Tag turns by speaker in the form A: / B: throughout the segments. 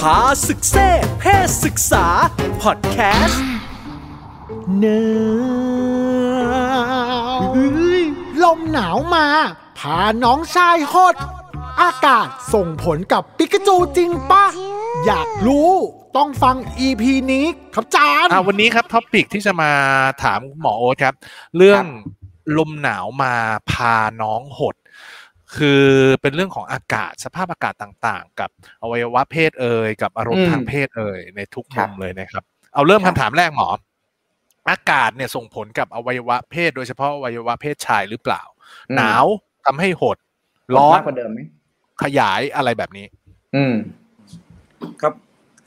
A: พาศึก said เพศศึกษา พอดแคสต์นี้
B: ลมหนาวมา พาน้องชายหดอากาศส่งผลกับปิกาจูจริงปะ อยากรู้ต้องฟัง EP นี้ครับจาน
C: วันนี้ครับ topic ที่จะมาถามหมอโอ๊ตครับ เรื่องลมหนาวมาพาน้องหด คือเป็นเรื่องของอากาศสภาพอากาศต่างๆ กับอวัยวะเพศเอ่ยกับอารมณ์ทางเพศเอ่ยในทุกมุมเลยนะครับ เอาเริ่มคำถามแรกหมอ อากาศเนี่ยส่งผลกับอวัยวะเพศ โดยเฉพาะอวัยวะเพศชายหรือเปล่า หนาวทำให้หด ร้อน
D: กว่าเดิมไหม
C: ขยายอะไรแบบนี้
D: อืม
E: ครับ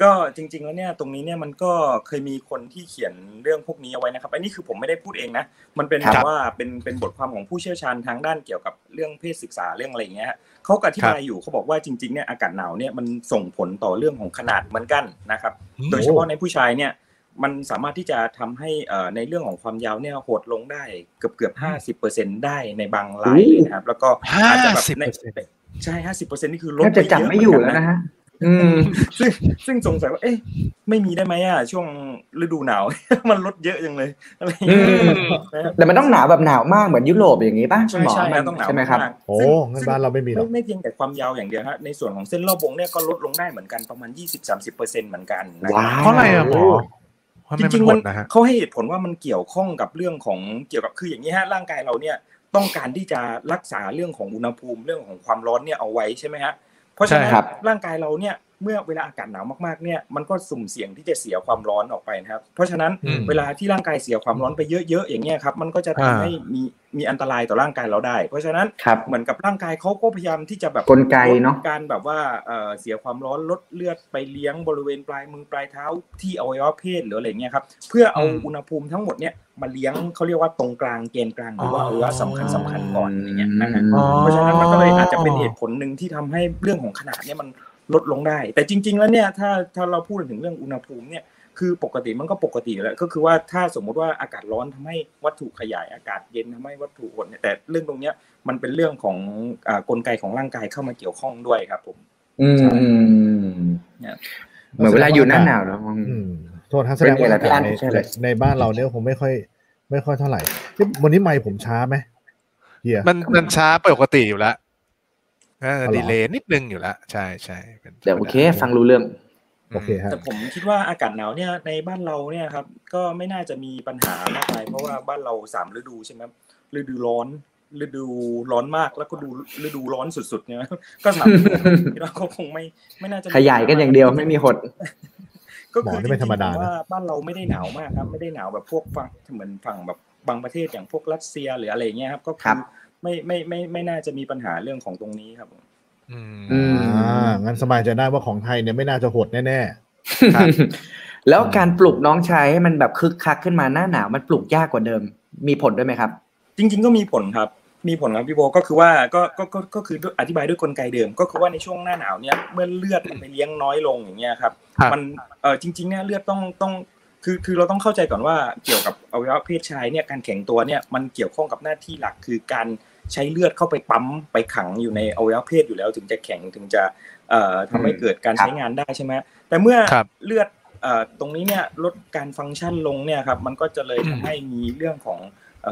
E: ก็จริง ๆ แล้วเนี่ยตรงนี้เนี่ยมันก็เคยมีคนที่เขียนเรื่องพวกนี้เอาไว้นะครับอันนี้คือผมไม่ได้พูดเองนะมันเป็นแบบว่าเป็นเป็นบทความของผู้เชี่ยวชาญทางด้านเกี่ยวกับเรื่องเพศศึกษาเรื่องอะไรอย่างเงี้ยเขาอธิบายอยู่เขาบอกว่าจริงๆเนี่ยอากาศหนาวเนี่ยมันส่งผลต่อเรื่องของขนาดเหมือนกันนะครับ โดยเฉพาะในผู้ชายเนี่ยมันสามารถที่จะทำให้ในเรื่องของความยาวเนี่ยหดลงได้เกือบเกือบห้าสิบเปอร์เซ็นได้ในบางรายเลยนะครับ แล้วก็อาจจะแบบใช่ห้าสิบเปอร์เซ็นนี่คือลด
D: ไปเยอะจับไม่อยู่แล้วนะฮะ อืม
E: ซึ่งซึ่งสงสัยว่า เอ๊ะไม่มีได้ไหมอะช่วงฤดูหนาว มันลดเยอะจังเลยอะไร
D: แต่มันต้องหนาวแบบหนาวมากเหมือนยุโรปอย่างนี้ป่ะ
E: ใช่ใช่ต้องหนาวใช่ไหมครับ
B: โอ้เงินบ้านเราไม่มีหรอก
E: ไม่เพียงแต่ความยาวอย่างเดียวฮะในส่วนของเส้นรอบวงเนี่ยก็ลดลงได้เหมือนกันประมาณยี่สิบสามสิบเปอร์เซ็นต์เหมือนกัน
C: เพราะอะไรอะหมอ
E: จริงๆมันเขาให้เหตุผลว่ามันเกี่ยวข้องกับเรื่องของเกี่ยวกับคืออย่างนี้ฮะร่างกายเราเนี่ยต้องการที่จะรักษาเรื่องของอุณหภูมิเรื่องของความร้อนเนี่ยเอาไว้ใช่ไหมฮะ เพราะฉะนั้นร่างกายเราเนี่ย เมื่อเวลาอากาศหนาวมากๆเนี่ยมันก็สุ่มเสี่ยงที่จะเสียความร้อนออกไปนะครับ เพราะฉะนั้นเวลาที่ร่างกายเสียความร้อนไปเยอะๆอย่างเงี้ยครับมันก็จะทำให้มีมีอันตรายต่อร่างกายเราได้ เพราะฉะนั้นเหมือนกับร่างกายเขาก็พยายามที่จะแบบ
D: กลไกเนาะ
E: การแบบว่าเสียความร้อนลดเลือดไปเลี้ยงบริเวณปลายมือปลายเท้าที่อวัยวะเพศหรืออะไรเงี้ยครับเพื่อเอาอุณหภูมิทั้งหมดเนี่ยมาเลี้ยงเขาเรียกว่าตรงกลางเกณฑ์กลางหรือว่าอวัยวะสำคัญสำคัญก่อนอย่างเงี้ยนะฮะเพราะฉะนั้นมันก็เลยอาจจะเป็นเหตุผลหนึ่งที่ทำให้เรื่องของขนาดเนี่ยมัน ลดลงได้ แต่จริง ๆ แล้วเนี่ยถ้าถ้าเราพูดถึงเรื่องอุณหภูมิเนี่ยคือปกติมันก็ปกติแล้วก็คือว่าถ้าสมมุติว่าอากาศร้อนทำให้วัตถุขยายอากาศเย็นทำให้วัตถุหดเนี่ยแต่เรื่องตรงเนี้ยมันเป็นเรื่องของกลไกของร่างกายเข้ามาเกี่ยวข้องด้วยครับ ผม
D: อืมเหมือนเวลาอยู่หน้าหนาวแล้ว
B: โทษทั้งแสดงว่าอากาศในในบ้านเราเนี่ยผมไม่ค่อย ไม่ค่อยเท่าไหร่วันนี้ไม่ผมช้าไหม
C: เฮียมันมันช้าปกติอยู่แล้ว ดีเลย์นิดนึงอยู่แล้วใช่ใช่
D: เดี๋ยวโอเคฟังรู้เรื่อง
B: โอเค
E: ครับแต่ผมคิดว่าอากาศหนาวเนี่ยในบ้านเราเนี่ยครับ ก็ไม่น่าจะมีปัญหามากมายเพราะว่าบ้านเราสามฤดูใช่ไหมฤดูร้อนฤดูร้อนมากแล้วก็ดูฤดูร้อนสุดๆเนี่ยก็สามเราก็คงไม่ไม่น่าจะ
D: ขยายกันอย่างเดียวไม่มีหด
E: ก็คือไม่ธรรมดาว่าบ้านเราไม่ได้หนาวมากครับ ไม่ได้หนาวแบบพวกฝั่งเหมือนฝั่งแบบบางประเทศอย่างพวกรัสเซียหรืออะไรเงี้ยครับ ก็คือ ไม่ไม่ไม่ไม่น่าจะมีปัญหาเรื่องของตรงนี้ครับ
B: อืมอ่างั้นสบายใจได้ว่าของไทยเนี่ยไม่น่าจะหดแน่
D: ๆแล้วการปลุกน้องชายให้มันแบบคึกคักขึ้นมาหน้าหนาวมันปลุกยากกว่าเดิม มีผลด้วยไหมครับ
E: จริง ๆ ก็มีผลครับมีผลครับพี่โบก็คือว่าก็ก็ก็ก็คืออธิบายด้วยกลไกเดิม ก็คือว่าในช่วงหน้าหนาวเนี่ยเมื่อเลือดมันไปเลี้ยงน้อยลงอย่างเงี้ยครับมันเออจริงๆเนี่ยเลือดต้องต้องคือคือเราต้องเข้าใจก่อนว่าเกี่ยวกับอวัยวะเพศชายเนี่ยการแข็งตัวเนี่ยมันเกี่ยวข้องกับหน้าที่หลักคือการ ใช้เลือดเข้าไปปั๊มไปขังอยู่ในอวัยวะเพศอยู่แล้ว ถึงจะแข็งถึงจะเอ่อทำให้เกิดการใช้งานได้ใช่ไหมแต่เมื่อเลือดเอ่อตรงนี้เนี่ยลดการฟังก์ชันลงเนี่ยครับมันก็จะเลยทำให้มีเรื่องของ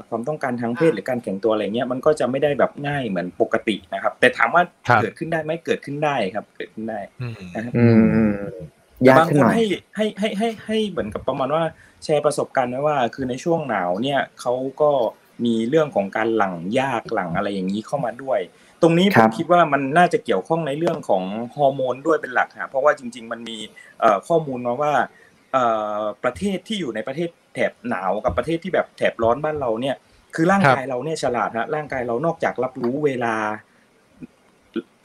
E: ความต้องการทางเพศหรือการแข็งตัวอะไรเงี้ยมันก็จะไม่ได้แบบง่ายเหมือนปกตินะครับ แต่ถามว่าเกิดขึ้นได้ไหมเกิดขึ้นได้ครับ เกิดขึ้นได้นะครับบางคนให้ให้ให้ให้ให้เหมือนกับประมาณว่าแชร์ประสบการณ์ไว้ว่า คือในช่วงหนาวเนี่ยเขาก็ มีเรื่องของการหลั่งยากหลั่งอะไรอย่างนี้เข้ามาด้วย ตรงนี้ผมคิดว่ามันน่าจะเกี่ยวข้องในเรื่องของฮอร์โมนด้วยเป็นหลักค่ะเพราะว่าจริง ๆ มันมีข้อมูลมาว่าประเทศที่อยู่ในประเทศแถบหนาวกับประเทศที่แบบแถบร้อนบ้านเราเนี่ย คือร่างกายเราเนี่ยฉลาดฮะร่างกายเรานอกจากรับรู้เวลา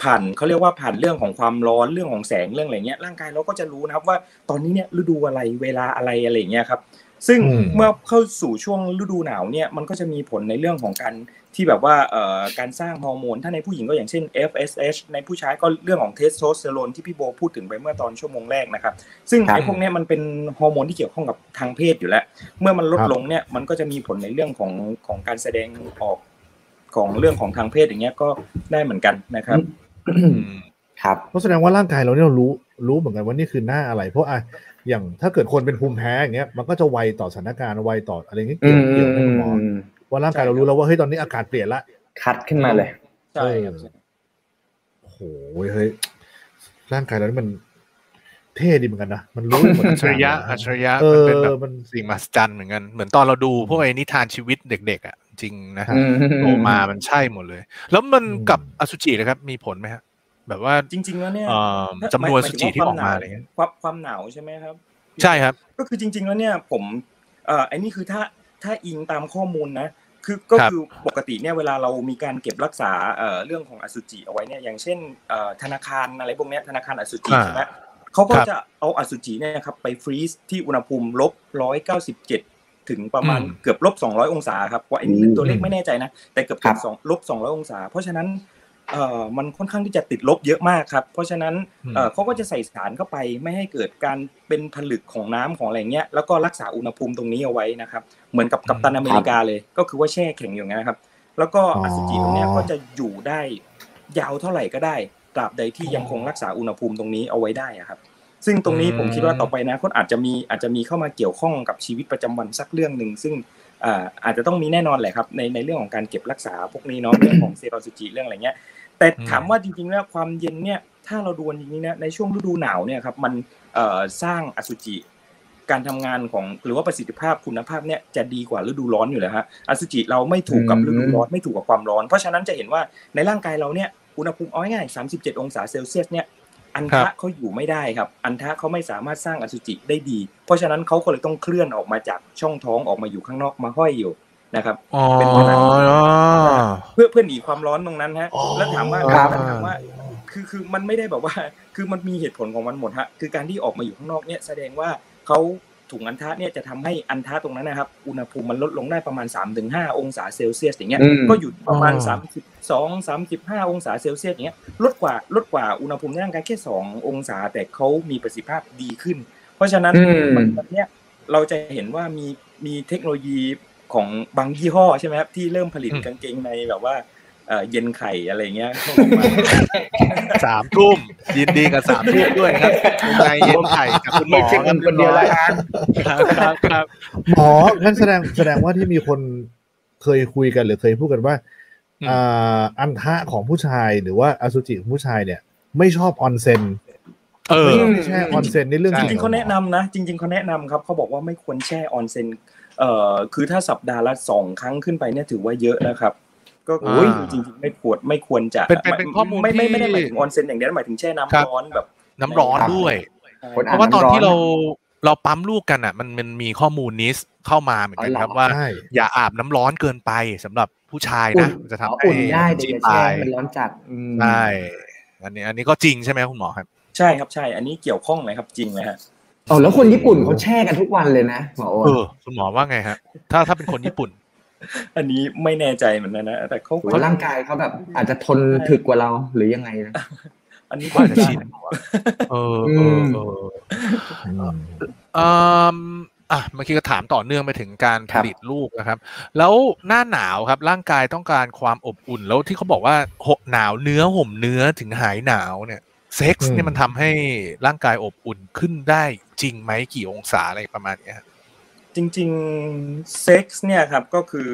E: ผ่านเขาเรียกว่าผ่านเรื่องของความร้อนเรื่องของแสงเรื่องอะไรเงี้ยร่างกายเราก็จะรู้นะครับว่าตอนนี้เนี่ยฤดูอะไรเวลาอะไรอะไรเงี้ยครับ ซึ่งเมื่อเข้าสู่ช่วงฤดูหนาวเนี่ยมันก็จะมีผลในเรื่องของการที่แบบว่าเอ่อการสร้างฮอร์โมน ถ้าในผู้หญิงก็อย่างเช่น FSH ในผู้ชายก็เรื่องของเทสโทสเตอโรนที่พี่โบพูดถึงไปเมื่อตอนชั่วโมงแรกนะครับ ซึ่งไอ้พวกนี้มันเป็นฮอร์โมนที่เกี่ยวข้องกับทางเพศอยู่แล้ว เมื่อมันลดลงเนี่ยมันก็จะมีผลในเรื่องของของการแสดงออกของเรื่องของทางเพศอย่างเงี้ยก็ได้เหมือนกันนะครับ
D: ครับ
B: เพราะแสดงว่าร่างกายเราเนี่ยเรารู้
F: รู้เหมือนกันว่านี่คือหน้าอะไร เพราะอะ อย่างถ้าเกิดคนเป็นภูมิแพ้อย่างเงี้ยมันก็จะไวต่อสถานการณ์ไวต่ออะไรเงี้ย
D: อื
F: เกี่ยว
D: ม
F: เกี่ยวไหมคุณหมอว่าร่างกายเรารู้แล้วว่าเฮ้ยตอนนี้อากาศเปลี่ยนละ
D: คัดขึ้นมาเลย
E: ใช่ครับ
F: โอ้โหเฮ้ยร่างกายเรานี่มันเท่ดีเหมือนกันนะมันรู้หมด
C: อั
F: ทุ
C: จ
F: ก
C: ฉริยะา
F: ง
C: อัจฉริยะ
F: เอ
C: มัน
F: อ
C: เป็นแบบ
F: มัน
C: สิ่งมหัศจรรย์เหมือนกันเหมือนตอนเราดูพวกไอ้นิทานชีวิตเด็ก ๆ อะ จริงนะ
F: ครับ
C: โตมามันใช่หมดเลย แล้วมันกับอสุจินะครับมีผลไหมฮะ แบบว่า
E: จริงๆแล้วเนี่ย
C: เอ่อจำนวนอสุจิที่ออกมาอะไรเงี้ย
E: ความความหนาวใช่ไหมครับ
C: ใช่ครับ
E: ก็คือจริง ๆ แล้วเนี่ยผมเอ่อไอ้นี่คือถ้าถ้าอิงตามข้อมูลนะคือก็
C: ครับ
E: คือปกติเนี่ยเวลาเรามีการเก็บรักษาเอ่อเรื่องของอสุจิเอาไว้เนี่ยอย่างเช่นเอ่อธนาคารอะไรพวกเนี้ยธนาคารอสุจิ
C: อ่า
E: ใช่ไหมเขาก็
C: ครับ
E: จะเอาอสุจิเนี่ยครับไปฟรีซที่อุณหภูมิลบร้อยเก้าสิบเจ็ดถึงประมาณ
C: อืม
E: เกือบลบสองร้อยองศาครับว่าไอ้นี่
D: อืม
E: ตัวเลขไม่แน่ใจนะแต่เกือบ
D: ครับ
E: สองลบสองร้อยองศา เพราะฉะนั้น เอ่อมันค่อนข้างที่จะติดลบเยอะมากครับ เพราะฉะนั้น
C: อืม
E: เอ่อเขาก็จะใส่สารเข้าไปไม่ให้เกิดการเป็นผลึกของน้ำของอะไรเงี้ยแล้วก็รักษาอุณหภูมิตรงนี้เอาไว้นะครับ เหมือนกับกัปตันอเมริกาเลย ก็คือว่าแช่แข็งอย่างนั้นนะครับ แล้วก็
F: อ๋อ
E: อสุจิตรงเนี้ยก็จะอยู่ได้ยาวเท่าไหร่ก็ได้ตราบใดที่ยังคงรักษาอุณหภูมิตรงนี้เอาไว้ได้อะครับ ซึ่งตรงนี้ผมคิดว่าต่อไปนะคนอาจจะมีอาจจะมีเข้ามาเกี่ยวข้องกับชีวิตประจำวันสักเรื่องหนึ่งซึ่งอ่าอาจจะต้องมีแน่นอนแหละครับในในเรื่องของการเก็บรักษาพวกนี้เนาะเรื่องของเซลล์อสุจิเรื่องอะไรเงี้ย แต่ถามว่าจริงๆแล้วความเย็นเนี่ยถ้าเราดูจริงๆนะในช่วงฤดูหนาวเนี่ยครับมันเอ่อสร้างอสุจิการทำงานของหรือว่าประสิทธิภาพคุณภาพเนี่ยจะดีกว่าฤดูร้อนอยู่แล้วฮะอสุจิเราไม่ถูกกับ
D: อืม
E: ฤดูร้อนไม่ถูกกับความร้อน เพราะฉะนั้นจะเห็นว่าในร่างกายเราเนี่ยอุณหภูมิเอาง่ายๆ37 องศาเซลเซียสเนี่ยอัน
C: ครั
E: ทะ
C: บ
E: เขาอยู่ไม่ได้ครับ อันทะเขาไม่สามารถสร้างอสุจิได้ดี เพราะฉะนั้นเขาก็เลยต้องเคลื่อนออกมาจากช่องท้องออกมาอยู่ข้างนอกมาห้อยอยู่ นะครับ
C: อ๋อ
E: เป็นขนาดเพื่อเพื่อหนีความร้อนตรงนั้นฮะ
C: อ๋อ
E: แล้วถามว่า
D: ครับ
E: ถามว่า คือคือมันไม่ได้แบบว่า คือมันมีเหตุผลของมันหมดฮะคือการที่ออกมาอยู่ข้างนอกเนี่ยแสดงว่าเขาถุงอันทะเนี่ยจะทำให้อันทะตรงนั้นนะครับ อุณหภูมิมันลดลงได้ประมาณ 3-5 องศาเซลเซียสอย่างเงี้ย
D: อืม
E: ก็อยู่ประมาณ
C: อ๋อ
E: 32 35 องศาเซลเซียสอย่างเงี้ยลดกว่าลดกว่าอุณหภูมิในร่างกายแค่ 2 องศาแต่เขามีประสิทธิภาพดีขึ้น เพราะฉะนั้น
D: อืม
E: มันแบบเนี้ยเราจะเห็นว่ามีมีเทคโนโลยี ของบางยี่ห้อใช่ไหมครับที่เริ่มผลิต
C: อืม
E: กางเกงในแบบว่าเอ่อเย็นไข่อะไรเงี้ยเข้ามา
C: สามทุ่มยินดีกับสามทุ่มด้วยครับคุณนายเย็นไข่กับคุณหมอ
D: ไม่ใช่คนเดียวแล้วกัน
C: ครับครับครับ
F: หมองั้นแสดงแสดงว่าที่มีคนเคยคุยกันหรือเคยพูดกันว่า
C: อืม
F: อ่าอันทะของผู้ชายหรือว่าอสุจิของผู้ชายเนี่ย ไม่ชอบออนเซ็น
C: เออ
F: ไม่ชอบแช่ออนเซ็นนี่เรื่อง
E: จ
F: จ
E: ริ
F: ริ
E: ง
F: ง
E: ๆเขาแนะนำนะจริง ๆเขาแนะนำครับเขาบอกว่าไม่ควรแช่ออนเซ็น เอ่อคือถ้าสัปดาห์ละสองครั้งขึ้นไปเนี่ยถือว่าเยอะนะครับ ก็
C: อ่า
E: คือจริงๆไม่ควรไม่ควรจะ
C: เป็นเป็นเป็นข้อมูล
E: ไม่ไม่
C: ที่
E: ไม่ได้หมายถึงออนเซ็นอย่างเดียวหมายถึงแช่
C: ครับ
E: น้ำร้อนแบบ
C: น้ำร้อนด้วย
D: คน
C: เพ
D: อ่าน
C: ราะว่าตอน
D: น้ำร้อน
C: ที่เราเราปั๊มลูกกันอะ มันมันมีข้อมูลนี้เข้ามาเหมือนกันครับ
D: อ๋อเหรอ
C: ว่า
F: ใช่
C: อย่าอาบน้ำร้อนเกินไปสำหรับผู้ชาย
D: อุ่
C: นะ
D: น
C: มันจะ
D: อ๋อ
C: ทำให้
D: อุ่นได้แต่
C: จี
D: อย่า
C: ตา
D: แช่
C: ย
D: มันร้อนจัดอืม
C: ใช่อันนี้อันนี้ก็จริงใช่ไหมคุณหมอครับ
E: ใช่ครับใช่ อันนี้เกี่ยวข้องเลยครับจริงเลยฮะ
D: อ๋อแล้วคนญี่ปุ่นเขาแช่กันทุกวันเลยนะหมอโอ๊ต
C: เออคุณหมอว่าไงฮะ ถ้าถ้าเป็นคนญี่ปุ่น
E: อันนี้ไม่แน่ใจเหมือนกันนะ แต่เขา
D: หรือว่าร่างกายเขาแบบ อาจจะทนถึกกว่าเราหรือยังไงนะ
E: อันนี้
C: ก็อาจจะชินเออเออเออ
F: อืม
C: อืมอะเมื่อกี้ก็ถามต่อเนื่องไปถึงการผ
D: ครับ
C: ลิตลูกนะครับ แล้วหน้าหนาวครับร่างกายต้องการความอบอุ่นแล้วที่เขาบอกว่าหหนาวเนื้อห่มเนื้อถึงหายหนาวเนี่ย เซ็กซ์เนี่ยมันทำให้ร่างกายอบอุ่นขึ้นได้จริงไหมกี่องศาอะไรประมาณเนี้ยฮะ
E: จริงๆเซ็กซ์เนี่ยครับก็คือ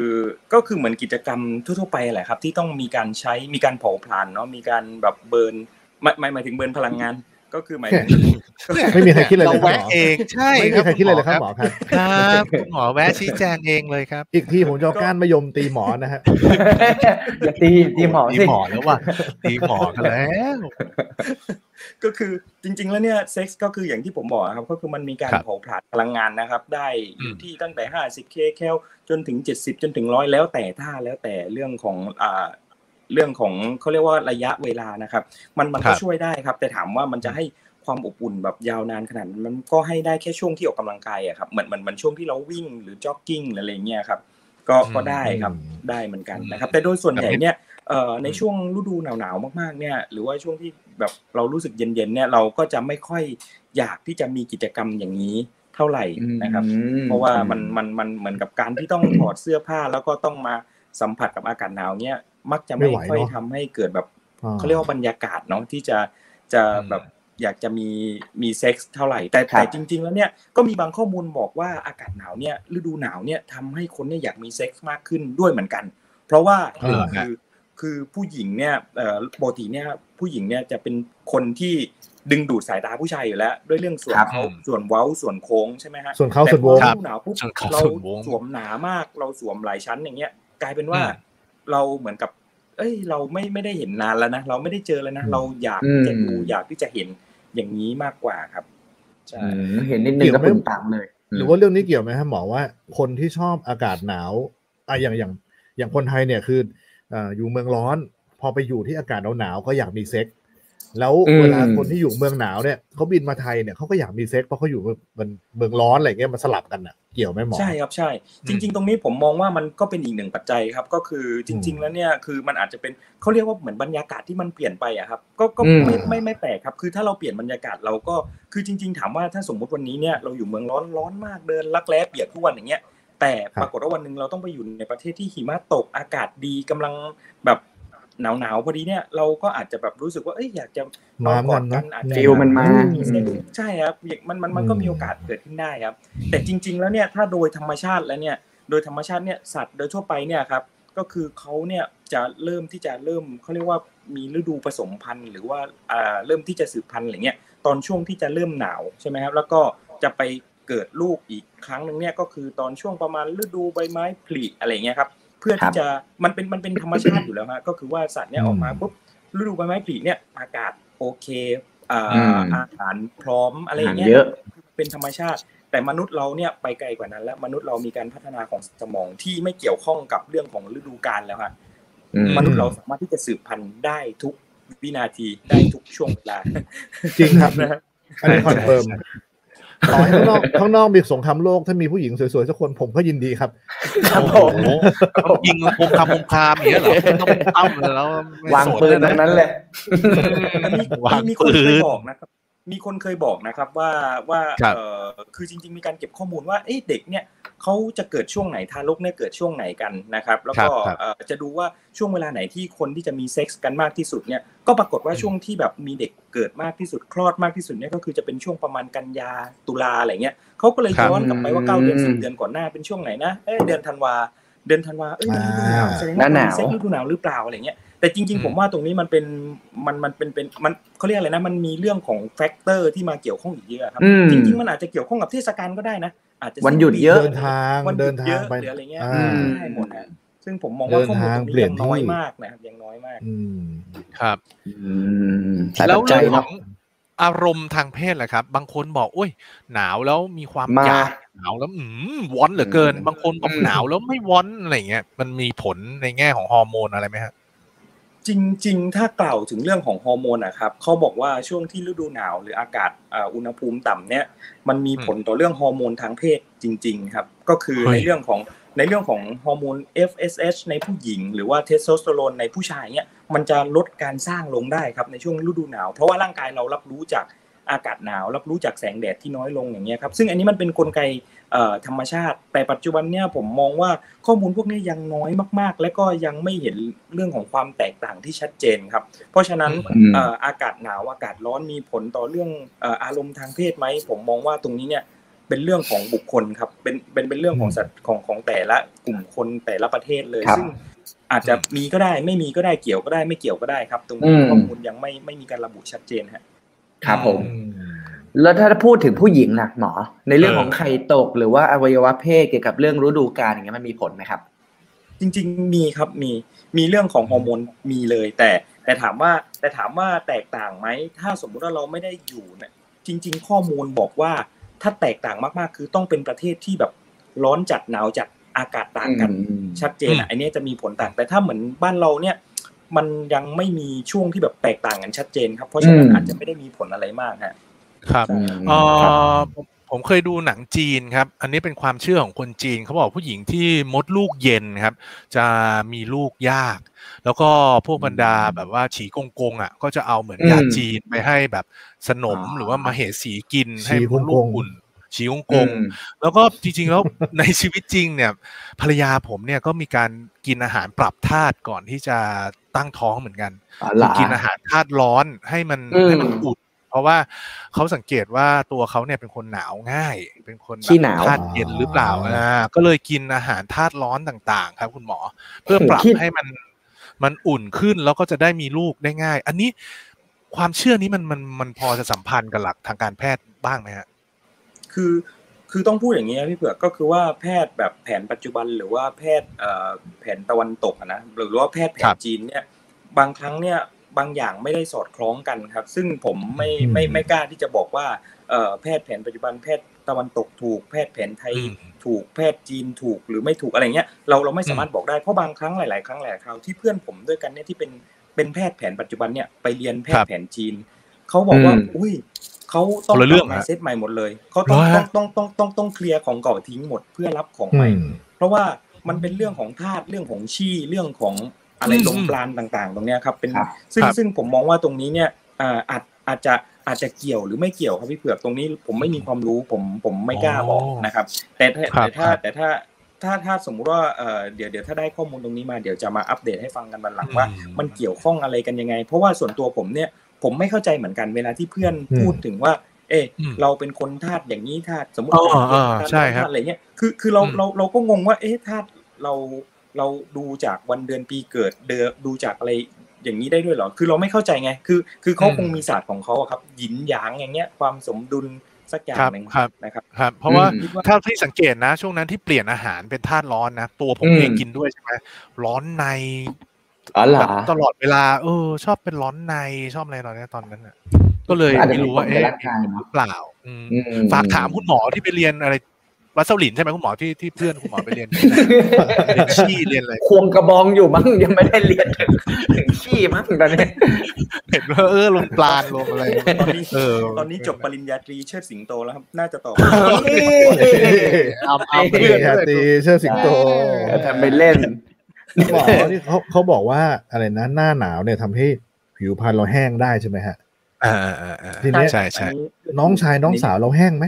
E: ก็คือเหมือนกิจกรรมทั่วๆไปแหละครับ ที่ต้องมีการใช้มีการเผาผลาญเนาะมีการแบบ burn หมายหมายหมายถึง burn พลังงาน ก็คือหมายถึง
F: ไม่มีใครคิดอะไรเลย
C: เรา
F: ครับห
C: แวะเองใช่
F: ไม่มีใครคิดอะไรเลยครับหมอครับ
C: ครับคุณหมอแวะชี้แจงเองเลยครับ
F: อีกทีผมจะเอาก้านมะยมตีหมอนะฮะ
D: อย่าตีตีหมอ
C: ตี
D: สิ
C: หมอแล้วว่ะตีหมอกันแล้ว
E: ก็คือจริง ๆ แล้วเนี่ยเซ็กซ์ก็คืออย่างที่ผมบอกครับก็คือมันมีการ
C: ครับ
E: เผาผลาญพลังงานนะครับ ได้อยู่
C: อืม
E: ที่ตั้งแต่ 50เคแคลจนถึง 70 จนถึงร้อยแล้วแต่ท่าแล้วแต่เรื่องของอ่า เรื่องของเขาเรียกว่าระยะเวลานะครับ มันมัน
C: ครั
E: ก็
C: บ
E: ช่วยได้ครับ แต่ถามว่ามันจะให้ความอบอุ่นแบบยาวนานขนาดนั้นมันก็ให้ได้แค่ช่วงที่ออกกำลังกายอะครับเหมือนเหมือนเหมือนช่วงที่เราวิ่งหรือจ็อกกิ้งหรืออะไรเงี้ยครับก็ก็ได้ครับ
F: อืม
E: ได้เหมือนกันนะครับ
C: อืม
E: แต่โดยส่วนใหญ่
C: แบบนี้
E: เนี่ยเอ่อในช่วงฤดูหนาวๆมากๆเนี่ยหรือว่าช่วงที่แบบเรารู้สึกเย็นๆเนี่ยเราก็จะไม่ค่อยอยากที่จะมีกิจกรรมอย่างนี้เท่าไหร่นะครับ
D: อืม
E: เพราะว่ามันมันมันเหมือนกับการที่ต้องถอดเสื้อผ้าแล้วก็ต้องมาสัมผัสกับอากาศหนาวเนี่ย มักจะไม่
F: ไม่ไหว
E: ค่อย
F: เนอะ
E: ทำให้เกิดแบบ
F: อ่า
E: เขาเรียกว่าบรรยากาศเนาะที่จะจะ
C: อืม
E: แบบอยากจะมีมีเซ็กส์เท่าไหร่ แต่
D: ครับ
E: แต่จริง ๆ แล้วเนี่ยก็มีบางข้อมูลบอกว่าอากาศหนาวเนี่ยฤดูหนาวเนี่ยทำให้คนเนี่ยอยากมีเซ็กส์มากขึ้นด้วยเหมือนกัน เพราะว่า
F: เหรอฮะ
E: คือคือผู้หญิงเนี่ยเอ่อปกติเนี่ยผู้หญิงเนี่ยจะเป็นคนที่ดึงดูดสายตาผู้ชายอยู่แล้ว ด้วยเรื่องส่วน
D: ครับ
E: เขาส่วนเว้าส่วนโค้งใช่ไหมฮะ
F: ส่วนเขา
E: แต่
F: ส่วน
E: พ
F: ว
E: องฤ
C: ครับ
E: ดูหนาวปุ๊บ
C: ส่วนเขา
E: เรา
C: ส่วนวง
E: สวมหนามากเราสวมหลายชั้นอย่างเงี้ยกลายเป็นว่า
C: อืม
E: เราเหมือนกับ เอ้ย เราไม่ไม่ได้เห็นนานแล้วนะเราไม่ได้เจอแล้วนะ
F: อืม
E: เราอยาก
D: อืม
E: ที่จะดูอยากที่จะเห็นอย่างนี้มากกว่าครับใช่
D: อืมเห็นนิดนึงก็ปึงปังเลย
F: หรือว่าเรื่องนี้เกี่ยวไหมครับหมอว่า คนที่ชอบอากาศหนาวอะอย่างอย่างอย่างคนไทยเนี่ยคืออ่าอยู่เมืองร้อน พอไปอยู่ที่อากาศหนาวๆก็อยากมีเซ็กส์ แล้ว
D: อืม
F: เวลาคนที่อยู่เมืองหนาวเนี่ยเขาบินมาไทยเนี่ยเขาก็อยากมีเซ็กส์เพราะเขาอยู่เมืองเมืองร้อนอะไรเงี้ยมันสลับกันอะเกี่ยวไหมหมอ
E: ใช่ครับใช่ จริง ๆ ตรงนี้ผมมองว่ามันก็เป็นอีกหนึ่งปัจจัยครับ ก็คือจริง ๆ แล้วเนี่ยคือมันอาจจะเป็นเขาเรียกว่าเหมือนบรรยากาศที่มันเปลี่ยนไปอะครับก็ก็
D: อืม
E: ไม่ไม่ไม่แปลกครับ คือถ้าเราเปลี่ยนบรรยากาศเราก็คือจริง ๆ ถามว่าถ้าสมมุติวันนี้เนี่ยเราอยู่เมืองร้อนร้อนมากเดินลักแร้เปียกทุกวันอย่างเงี้ยแต่
F: ครับ
E: ปรากฏว่าวันหนึ่งเราต้องไปอยู่ในประเทศที่หิมะตกอากาศดีกำลังแบบ หนาวหนาวๆพอดีเนี่ยเราก็อาจจะแบบรู้สึกว่าเอ้ยอยากจะ
F: มา
E: กอด
F: เหมือนกัน
E: กัน
F: เนอะ
E: อาจจะ
D: feel มันมา
E: มีเซ็กซ์ใช่ครับมันมันมันก็มีโอกาสเกิดขึ้นได้ครับ แต่จริง ๆ แล้วเนี่ยถ้าโดยธรรมชาติแล้วเนี่ย โดยธรรมชาติเนี่ยสัตว์โดยทั่วไปเนี่ยครับก็คือเขาเนี่ยจะเริ่มที่จะเริ่มเขาเรียกว่ามีฤดูผสมพันธุ์หรือว่าอ่าเริ่มที่จะสืบพันธุ์อะไรเงี้ยตอนช่วงที่จะเริ่มหนาวใช่ไหมครับแล้วก็จะไปเกิดลูกอีกครั้งหนึ่งเนี่ยก็คือตอนช่วงประมาณฤดูใบไม้ผลิอะไรเงี้ยครับเพื่อที่จะมันเป็นมันเป็นธรรมชาติอยู่แล้วฮะก็คือว่าสัตว์เนี่ยออกมาปุ๊บฤดูใบไม้ผลิเนี่ยอากาศโอเคอ่า
D: อืม
E: อาหารพร้อมอะไรอย่างเงี้
D: อาหารเยอะ
E: เป็นธรรมชาติ แต่มนุษย์เราเนี่ยไปไกลกว่านั้น แล้วมนุษย์เรามีการพัฒนาของสมองที่ไม่เกี่ยวข้องกับเรื่องของฤดูกาลแล้วฮะ
D: อืม
E: มนุษย์เราสามารถที่จะสืบพันธุ์ได้ทุกวินาทีได้ทุกช่วงเวลา
F: จริงครับ
E: นะฮะ
F: อันนี้ confirm ต่อให้ข้างนอกข้างนอกมีสงครามโลกถ้ามีผู้หญิงสวยๆสักคนผมก็ยินดีครับ
D: ครับผม
C: โอ้โหยิงคงคำคงคามอย่างเงี้ยเหรอไม่ต้องตั้มเลยแล้วไม่
D: วาง
C: สน
D: ปืน
C: เลย
D: ตรงนั้นเลย
E: อันนี้
C: วางปืน
E: มีคนเคยบอกนะครับ มีคนเคยบอกนะครับว่าว่า
C: ครับ
E: เออคือจริง ๆ มีการเก็บข้อมูลว่าเอ๊ะเด็กเนี่ยเขาจะเกิดช่วงไหนทารกเนี่ยเกิดช่วงไหนกันนะครับ แล้วก็
C: ครับ
E: เอ่อจะดูว่าช่วงเวลาไหนที่คนที่จะมีเซ็กส์กันมากที่สุดเนี่ยก็ปรากฏว่าช่วงที่แบบมีเด็กเกิดมากที่สุดคลอดมากที่สุดเนี่ยก็คือจะเป็นช่วงประมาณกันยาตุลาอะไรเงี้ยเขาก็เลย
C: ครับ
E: ย้อนกลับไปว่าเก้าเดือน
D: อืม
E: สิบเดือนก่อนหน้าเป็นช่วงไหนนะเอ้ยเดือนธันวาเดือนธันวาเอ้ยมันฤดูหนาว
F: อ่า
E: แสดง
D: หน้า
E: ว่า
D: หน้าหนาว
E: มีเซ็กส์ฤดูหนาวหรือเปล่าอะไรเงี้ย แต่จริง ๆ ผมว่าตรงนี้มันเป็นมันมันเป็นเป็นมันเขาเรียกอะไรนะ มันมีเรื่องของแฟกเตอร์ที่มาเกี่ยวข้องอีกเยอะครับ
D: อืม
E: จริง ๆ มันอาจจะเกี่ยวข้องกับเทศกาลก็ได้นะ อาจจะ
D: วันหยุดเยอะ
F: เดินทาง
E: วันห
F: เดิ
E: ยุ
F: น
E: ด
F: ทา
E: เย
F: ง
E: อะ
F: ไป
E: หรืออะไรเงี้ย
F: อ่า
E: ได้หมดนะซึ่งผมมองว่าข้อมูลตรง
F: เดิ
E: นี้
F: น
E: ยัง
F: ทาง
E: น้อย
F: เปลี่ยนที่
E: มากนะครับยังน้อยมาก
F: อืม
C: ครับ
D: อืมหาย
C: แล้ว
D: ปัจจั
C: เรื่
D: ย
C: องข
D: เนาะ
C: องอารมณ์ทางเพศแหละครับ บางคนบอกอุ้ยหนาวแล้วมีความ
D: มา
C: อยากหนาวแล้วอืมวอนเหลือเกิน
D: อืม
C: บางคนบอก
D: อืม
C: หนาวแล้วไม่วอนอะไรเงี้ยมันมีผลในแง่ของฮอร์โมนอะไรไหมฮะ
E: จริง ๆ ถ้ากล่าวถึงเรื่องของฮอร์โมนนะครับเขาบอกว่าช่วงที่ฤดูหนาวหรืออากาศอ่าอุณหภูมิต่ำเนี่ยมันมีผลต่อเรื่องฮอร์โมนทางเพศจริง ๆ ครับ ก็คือ
C: เฮ้ย
E: ในเรื่องของในเรื่องของฮอร์โมน FSH ในผู้หญิง หรือว่าเทสโทสเตอโรนในผู้ชายเนี่ยมันจะลดการสร้างลงได้ครับในช่วงฤดูหนาว เพราะว่าร่างกายเรารับรู้จาก อากาศหนาวรับรู้จากแสงแดดที่น้อยลงอย่างเงี้ยครับซึ่งอันนี้มันเป็นกลไกเอ่อธรรมชาติ แต่ปัจจุบันเนี่ยผมมองว่าข้อมูลพวกนี้ยังน้อยมาก ๆ และก็ยังไม่เห็นเรื่องของความแตกต่างที่ชัดเจนครับ เพราะฉะนั้น
D: อืม
E: เอ่ออากาศหนาวอากาศร้อนมีผลต่อเรื่องเอ่ออารมณ์ทางเพศไหมผมมองว่าตรงนี้เนี่ยเป็นเรื่องของบุคคลครับเป็นเป็นเป็นเรื่องของสัตว์ของของแต่ละกลุ่มคนแต่ละประเทศเลย
D: ครับ
E: ซึ่งอาจจะมีก็ได้ไม่มีก็ได้เกี่ยวก็ได้ไม่เกี่ยวก็ได้ครับ ตรงนี้
D: อืม
E: ข้อมูลยังไม่ไม่มีการระบุชัดเจนฮะ
D: ครับผม
F: อืม
D: แล้วถ้าพูดถึงผู้หญิงล่ะหมอ ในเรื่อง
C: เออ
D: ของไข่ตกหรือว่าอวัยวะเพศเกี่ยวกับเรื่องฤดูกาลอย่างเงี้ยมันมีผลไหมครับ
E: จริง ๆ มีครับมีมีเรื่องของฮอร์โมนมีเลย แต่แต่ถามว่าแต่ถามว่าแตกต่างไหมถ้าสมมุติว่าเราไม่ได้อยู่เนี่ยจริง ๆ ข้อมูลบอกว่าถ้าแตกต่างมากๆ คือต้องเป็นประเทศที่แบบร้อนจัดหนาวจัดอากาศต่างกัน
D: อืม
E: ชัดเจนอะอันนี้จะมีผลต่างแต่ถ้าเหมือนบ้านเราเนี่ย มันยังไม่มีช่วงที่แบบแตกต่างกันชัดเจนครับ เพราะฉะนั้น
D: อืม
E: อาจจะไม่ได้มีผลอะไรมากฮะ
C: ครับ
D: อืม
C: เอ่
D: ครับ
C: อผมผมเคยดูหนังจีนครับ อันนี้เป็นความเชื่อของคนจีนเขาบอกผู้หญิงที่มดลูกเย็นครับ จะมีลูกยาก แล้วก็พวกบรรดาแบบว่าฉีกงกงอะ ก็จะเอาเหมือน
D: อืม
C: ยาจีนไปให้แบบสนม
D: อ๋อ
C: หรือว่ามาเหสีกินให้
F: ฉี่
C: มดลู
F: ก
C: ก
F: งๆ
C: อุ่น ฉีกงก
D: อื
C: ง
D: ม
C: แล้วก็จริงๆแล้วในชีวิตจริงเนี่ยภรรยาผมเนี่ยก็มีการกินอาหารปรับธาตุก่อนที่จะตั้งท้องเหมือนกัน
D: อ๋อ
C: คื
D: เหร
C: อ
D: อ
C: กินอาหารธาตุร้อนให้มัน
D: อืม
C: ให้มันอุ่นเพราะว่าเขาสังเกตว่าตัวเขาเนี่ยเป็นคนหนาวง่าย เป็นคนแบบ
D: ขี้หนาว
C: ธาตุเย็นหรือเปล่าอ่าก็เลยกินอาหารธาตุร้อนต่าง ๆ ครับ คุณหมอ เพื่อปรับ
D: คิด
C: ให้มันมันอุ่นขึ้นแล้วก็จะได้มีลูกได้ง่าย อันนี้ความเชื่อนี้มันมันมันพอจะสัมพันธ์กับหลักทางการแพทย์บ้างไหมฮะ
E: คือคือต้องพูดอย่างนี้นะพี่เผือกก็คือว่าแพทย์แบบแผนปัจจุบันหรือว่าแพทย์เอ่อแผนตะวันตกอะนะหรือว่าแพทย์แผ
C: ครั
E: น
C: บ
E: จีนเนี่ยบางครั้งเนี่ยบางอย่างไม่ได้สอดคล้องกันครับ ซึ่งผมไม่
F: อืม
E: ไม่ไม่กล้าที่จะบอกว่าเอ่อแพทย์แผนปัจจุบันแพทย์ตะวันตกถูก แพทย์แผนไทย
C: อืม
E: ถูกแพทย์จีนถูกหรือไม่ถูกอะไรเงี้ยเราเราไม่สามารถบอกได้เพราะบางครั้งหลาย ๆ ครั้งหลายคราวที่เพื่อนผมด้วยกันเนี่ยที่เป็นเป็นแพทย์แผนปัจจุบันเนี่ยไปเรียนแพท
C: ครั
E: ย์
C: บ
E: แผนจีนเขาบอกว่า
D: อืม
E: อุ้ย เขาต้อง
C: คนละเรื่อง
E: มา
C: ฮะ
E: เซตใหม่หมดเลยเขาต้อง
C: เหรอ
E: ต้อ
C: ฮะ
E: งต้องต้องต้องต้องเคลียร์ของเก่าทิ้งหมดเพื่อรับของ
F: อื
E: ใหม่
F: ม
E: เพราะว่ามันเป็นเรื่องของธาตุเรื่องของชี่เรื่องของอะไร
C: อืม
E: ลมปราณต่าง ๆ ตรงเนี้ยครับเป็น
D: ครับ
E: ซึ่ง
C: ครับ
E: ซึ่งผมมองว่าตรงนี้เนี่ยอ่าอาจอาจจะอาจจะเกี่ยวหรือไม่เกี่ยวครับพี่เผือกตรงนี้ผมไม่มีความรู้ผมผมไม่กล้าบอกนะครับ แต่ถ้า
C: ครับ
E: แต่ถ้า
C: ครับ
E: แต่ถ้าถ้าถ้าสมมุติว่าเอ่อเดี๋ยวเดี๋ยวถ้าได้ข้อมูลตรงนี้มาเดี๋ยวจะมาอัปเดตให้ฟังกันบันหลังว่า
C: อืม
E: มันเกี่ยวข้องอะไรกันยังไง เพราะว่าส่วนตัวผมเนี่ย ผมไม่เข้าใจเหมือนกันเวลาที่เพื่อนพูดถึงว่า เอะ
C: อืม
E: เราเป็นคนธาตุอย่างนี้ธาตุสมมติ
C: อ๋อ
E: เป็นคน
C: อ๋อ
E: ธาตุ
C: ใช่ครับ
E: ธาตุอะไรเงี้ยคือคือเรา
C: อืม
E: เราเราก็งงว่าเอ๊ะธาตุเราเราดูจากวันเดือนปีเกิดเดือดูจากอะไรอย่างนี้ได้ด้วยเหรอ คือเราไม่เข้าใจไง คือ คือเขาคงมีศาสตร์ของเขาอะครับหยินหยางอย่างเงี้ย ความสมดุลสักอย่าง
C: ครับ
E: หนึ่ง
C: ครับ
E: นะครับ
C: ครับ เพราะว่า
D: อืม
E: คิดว่า
C: ถ้าที่สังเกตนะ ช่วงนั้นที่เปลี่ยนอาหารเป็นธาตุร้อนนะ ตัวผม
D: อืม
C: เองกินด้วยใช่ไหมร้อนใน
D: อ๋อเหร
C: แบ
D: อบ
C: ตลอดเวลาเออชอบเป็นร้อนในชอบอะไรตอนนี้ตอนนั้นน่ะ ก็เลย
D: อาจจะ
C: ไม่รู้ว่า
D: มีผล
C: เอ๊ะ
D: กับร่างกายเนอะ
C: หรือเปล่าอืม
D: อืม
C: ฝากถามคุณหมอที่ไปเรียนอะไรวัดเซาหลินใช่ไหมคุณหมอที่ที่เพื่อนคุณหมอไปเรียนเรียนชี่เรียนอะไร
D: ควงกระบองอยู่มั้งยังไม่ได้เรียนถึงถึงขี้มั้งตอนนี้
C: เห็นว่าเออลงปลานลงอะไร
E: ตอนนี้
C: เออ
E: ตอนนี้จบปริญญาตรีเชิดสิงโตแล้วครับน่าจะตอบ
F: เอาเอาปริญญาตรีเชิดสิงโต
D: ทำไปเล่น
F: หมอที่เขาเขาบอกว่าอะไรนะหน้าหนาวเนี่ยทำให้ผิวพรรณเราแห้งได้ใช่ไหมฮะ
C: อ่าอ่าอ่าอ่า
F: ทีเนี้ย
C: ใช่ใช่
F: น้องชายน้องสาวเราแห้งไหม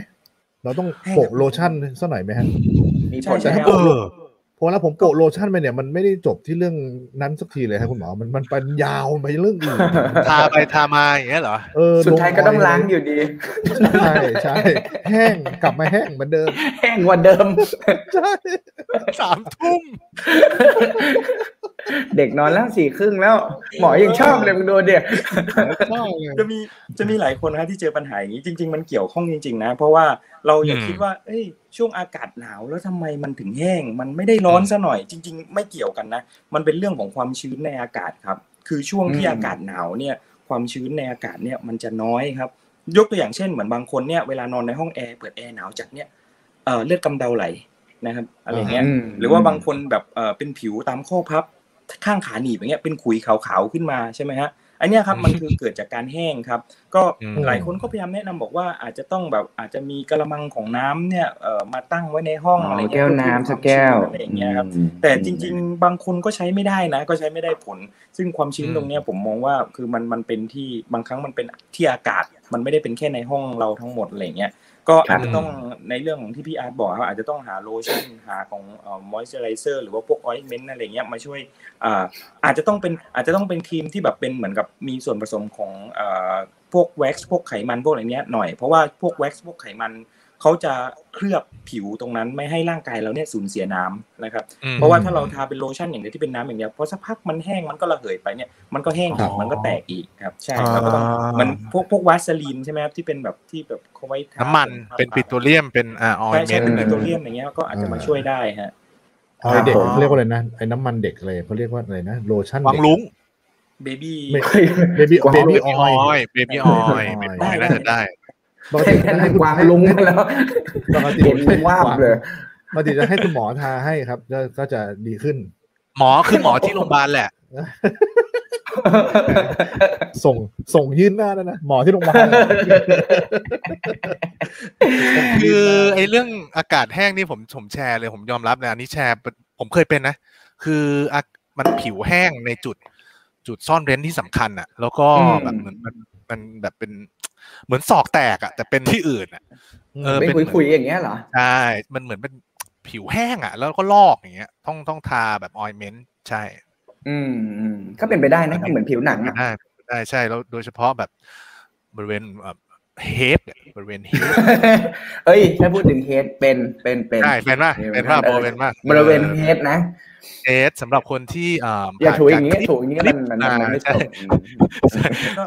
F: เราต้องโปะโลชั่นสักหน่อยไหมฮะ
D: มีผ
E: ใช่
D: ล
E: ใช่
F: แต่ถ้า
C: เอ
F: โปะโล
C: อ
F: พอแล้วผมโปะโลชั่นไปเนี่ยมันไม่ได้จบที่เรื่องนั้นสักทีเลยครับคุณหมอมันมันเป็นยาวไปเรื่องอื่น
C: ทาไปทามาอย่างเงี้ยเหรอ
F: เออ
D: สุดท้ายก็ต้องล้างอยู่ดี
F: ใช่ใช่แห้งกลับมาแห้งเหมือนเดิม
D: แห้งกว่าเดิม
F: ใช่
C: สามทุ่ม
D: เด็กนอนแล้วสี่ครึ่งแล้ว หมอยังชอบเลยมึงดูเด็ก
E: จะมีจะมีหลายคนนะที่เจอปัญหาอย่างนี้จริง ๆ มันเกี่ยวข้องจริง ๆ นะ เพราะว่าเราอย่า
C: อืม
E: คิดว่า เอ้ย ช่วงอากาศหนาวแล้วทำไมมันถึงแห้ง มันไม่ได้ร้อนซะหน่อย จริง ๆ ไม่เกี่ยวกันนะ มันเป็นเรื่องของความชื้นในอากาศครับ คือช่วงที่
D: อืม
E: อากาศหนาวเนี่ย ความชื้นในอากาศเนี่ยมันจะน้อยครับ ยกตัวอย่างเช่นเหมือนบางคนเนี่ยเวลานอนในห้องแอร์เปิดแอร์หนาวจัดเนี่ยเอ่อเลือดกำเดาไหลนะครับอะไรเงี้ย
D: อืม
E: หรือว่าบางคนแบบเออเป็นผิวตามข้อพับ ข้างขาหนีบอย่างเงี้ยเป็นขุยขาวๆขึ้นมาใช่ไหมฮะอันเนี้ยครับมันคือเกิดจากการแห้งครับ ก็
C: อืม
E: หลายคนก็พยายามแนะนำบอกว่าอาจจะต้องแบบอาจจะมีกระมังของน้ำเนี่ยเอ่อมาตั้งไว้ในห้อง
D: อ๋อ
E: อะไรเงี้ย
D: แก้วน้ำสักแก้ว
E: เพื่อเพิ่มความชื้นอะไรอย่างเงี้ยครับ
D: อืม
E: แต่จริง ๆ บางคนก็ใช้ไม่ได้นะ ก็ใช้ไม่ได้ผล ซึ่งความชื้น
C: อืม
E: ตรงเนี้ยผมมองว่าคือมันมันเป็นที่บางครั้งมันเป็นที่อากาศ มันไม่ได้เป็นแค่ในห้องเราทั้งหมดอะไรเงี้ย ก็อาจจะต้องในเรื่องของที่พี่อาร์ตบอกครับอาจจะต้องหาโลชั่นหาของมอยส์เจอไรเซอร์หรือว่าพวก ointment อะไรเงี้ยมาช่วยอาจจะต้องเป็นอาจจะต้องเป็นครีมที่แบบเป็นเหมือนกับมีส่วนผสมของพวกแว็กซ์พวกไขมันพวกอะไรเนี้ยหน่อยเพราะว่าพวกแว็กซ์พวกไขมัน เขาจะเคลือบผิวตรงนั้นไม่ให้ร่างกายเราเนี่ยสูญเสียน้ำนะครับ
C: อืม
E: เพราะว่าถ้าเราทาเป็นโลชั่นอย่างเดียวที่เป็นน้ำอย่างเดียวพอสักพักมันแห้งมันก็ระเหยไปเนี่ยมันก็แห้งอีก
C: อ๋อ
E: มันก็แตกอีกครับ ใช่
C: อ่า
E: แล้วก็ต้องมันพวกพวกวาสลีนใช่ไหมครับที่เป็นแบบที่แบบเขาไว้ทา
C: น้ำมันเป็นปิโตรเลียมเป็นอ่าออย
E: ใช่
C: เม
E: ใช่
C: นต์
E: เป็นปิโตรเลียมอย่างเงี้ยก็อาจจะมาช่วยได้ฮะ
F: ออยเด็ก
C: อ๋อ
F: เขาเรียกว่าอะไรนะไอ้น้ำมันเด็กอะไรเขาเรียกว่าอะไรนะโลชั่น
C: วัง
F: เด็ก
C: ลุง
E: เบบี้
F: ไม่เบบี้
D: กวาง
F: เบบี้อ
C: อ
F: อย
C: อยเบบี้ออยเบบี้ออยน่าจะได้
F: ปกติ
D: แค่
F: จะ
D: นั้
F: ให้
D: น
F: คุณ
D: กวางลุงแล้ว
F: ปกติ
D: เห็นว่าบเลย
F: ปกติจะให้คุณหมอทาให้ครับก็ก็จะดีขึ้น
C: หมอคือหมอที่โรงพยาบาลแหละ
F: ส่งส่งยื่นหน้าแล้วนะหมอที่โรงพยาบาล
C: คือไอ้เรื่องอากาศแห้งนี่ผมผมแชร์เลยผมยอมรับนะอันนี้แชร์ ผมเคยเป็นนะคืออะมันผิวแห้งในจุด จุดซ่อนเร้นที่สำคัญอะ แล้วก็
D: อืม
C: แบบเหมือนมันมันแบบเป็น เหมือนศอกแตกอะแต่เป็นที่อื่นอะเออ
D: ไม่
C: เป็น
D: คุยๆอย่างเงี้ยเหรอ
C: ใช่มันเหมือนเป็นผิวแห้งอะแล้วก็ลอกอย่างเงี้ย ต้องต้องทาแบบออยเมนต์ใช่
D: อืมอืมก็เป็นไปได้นะก็เหมือนผิวหนังอะ
C: ได้ได้ใช่แล้วโดยเฉพาะแบบบริเวณเฮดบริเวณเฮด
D: เอ้ยถ้าพูดถึงเฮดเป็นเป็นเป็น
C: ใช่เป็นป่ะเป็นป่ะโบเป็นป่ะ
D: บริเวณเฮดนะ
C: เฮดสำหรับคนที่อ่า
D: อย่าถูอย่าง
C: นี้
D: นี้ถูอย่างนี้มันมันมันไม่
C: ใช่
D: ถูก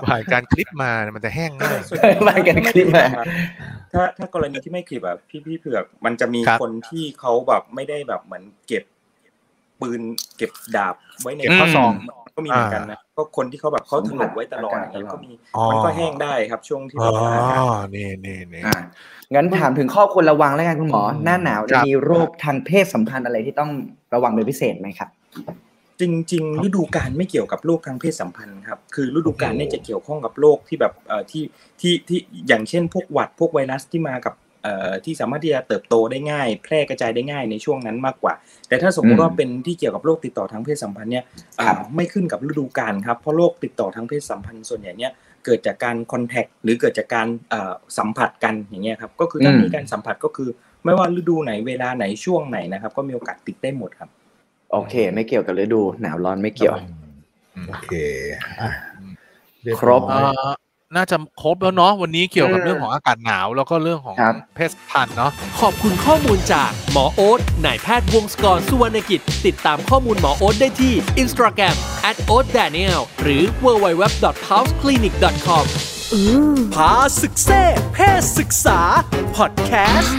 C: ผ่านการคลิปมามันจะแห้งง่าย
D: มากันคลิปมา
E: ถ้าถ้ากรณีที่ไม่คลิปแบบพี่พี่เผือกมันจะมี
C: ครับ
E: คนที่เขาแบบไม่ได้แบบเหมือนเก็บปืนเก็บดาบไว้ใน
C: เก็บข้อซอง
E: ก็มีเหมือนกันนะก็คนที่เขาแบบเขาถลุไว้ตลอดอย่างเงี้ยก็มีมันก็แห้งได้ครับช่วงที่
C: อ๋อ
E: แบบอากาศ
C: นี่นี่นี่
D: อะงั้นถามถึงข้อควรระวังแล้วกันคุณหมอ หน้าหนาว
C: ค
D: จะ
C: รับ
D: มีโรคทางเพศสัมพันธ์อะไรที่ต้องระวังเป็นพิเศษไหมครับ
E: จริงๆฤดูกาลไม่เกี่ยวกับโรคทางเพศสัมพันธ์ครับคือฤดูกาลเนี่ยจะเกี่ยวข้องกับโรคที่แบบเอ่อที่ที่ที่อย่างเช่นพวกหวัดพวกไวรัสที่มากับเอ่อ ที่สามารถที่จะเติบโตได้ง่าย แพร่กระจายได้ง่ายในช่วงนั้นมากกว่า แต่ถ้าสมมติว่าเป็นที่เกี่ยวกับโรคติดต่อทางเพศสัมพันธ์เนี่ยอ่า
D: ครับ
E: ไม่ขึ้นกับฤดูกาลครับเพราะโรคติดต่อทางเพศสัมพันธ์ส่วนใหญ่เนี่ยเกิดจากการคอนแทคหรือเกิดจากการเอ่อสัมผัสกันอย่างเงี้ยครับก็คือถ้า
D: อืม
E: มีการสัมผัสก็คือ ไม่ว่าฤดูไหนเวลาไหนช่วงไหนนะครับ ก็มีโอกาสติดได้หมดครับ
D: โอเค ไม่เกี่ยวกับฤดูหนาวร้อนไม่เกี่ยว
F: โอเคอะเย
D: ครบ
F: อย
C: เอ่อ น่าจะครบแล้วเนาะวันนี้เกี่ยวกับ
D: อืม
C: เรื่องของอากาศหนาว แล้วก็เรื่องของ
D: ครับ
C: เพศพันธุ์เนาะ
A: ขอบคุณข้อมูลจากหมอโอ๊ตนายแพทย์วงศกรสุวรรณกิจ ติดตามข้อมูลหมอโอ๊ตได้ที่ Instagram at o a t d a n i e l หรือ www.houseclinic.com พาศึกเซ่เพศศึกษาพอดแคสต์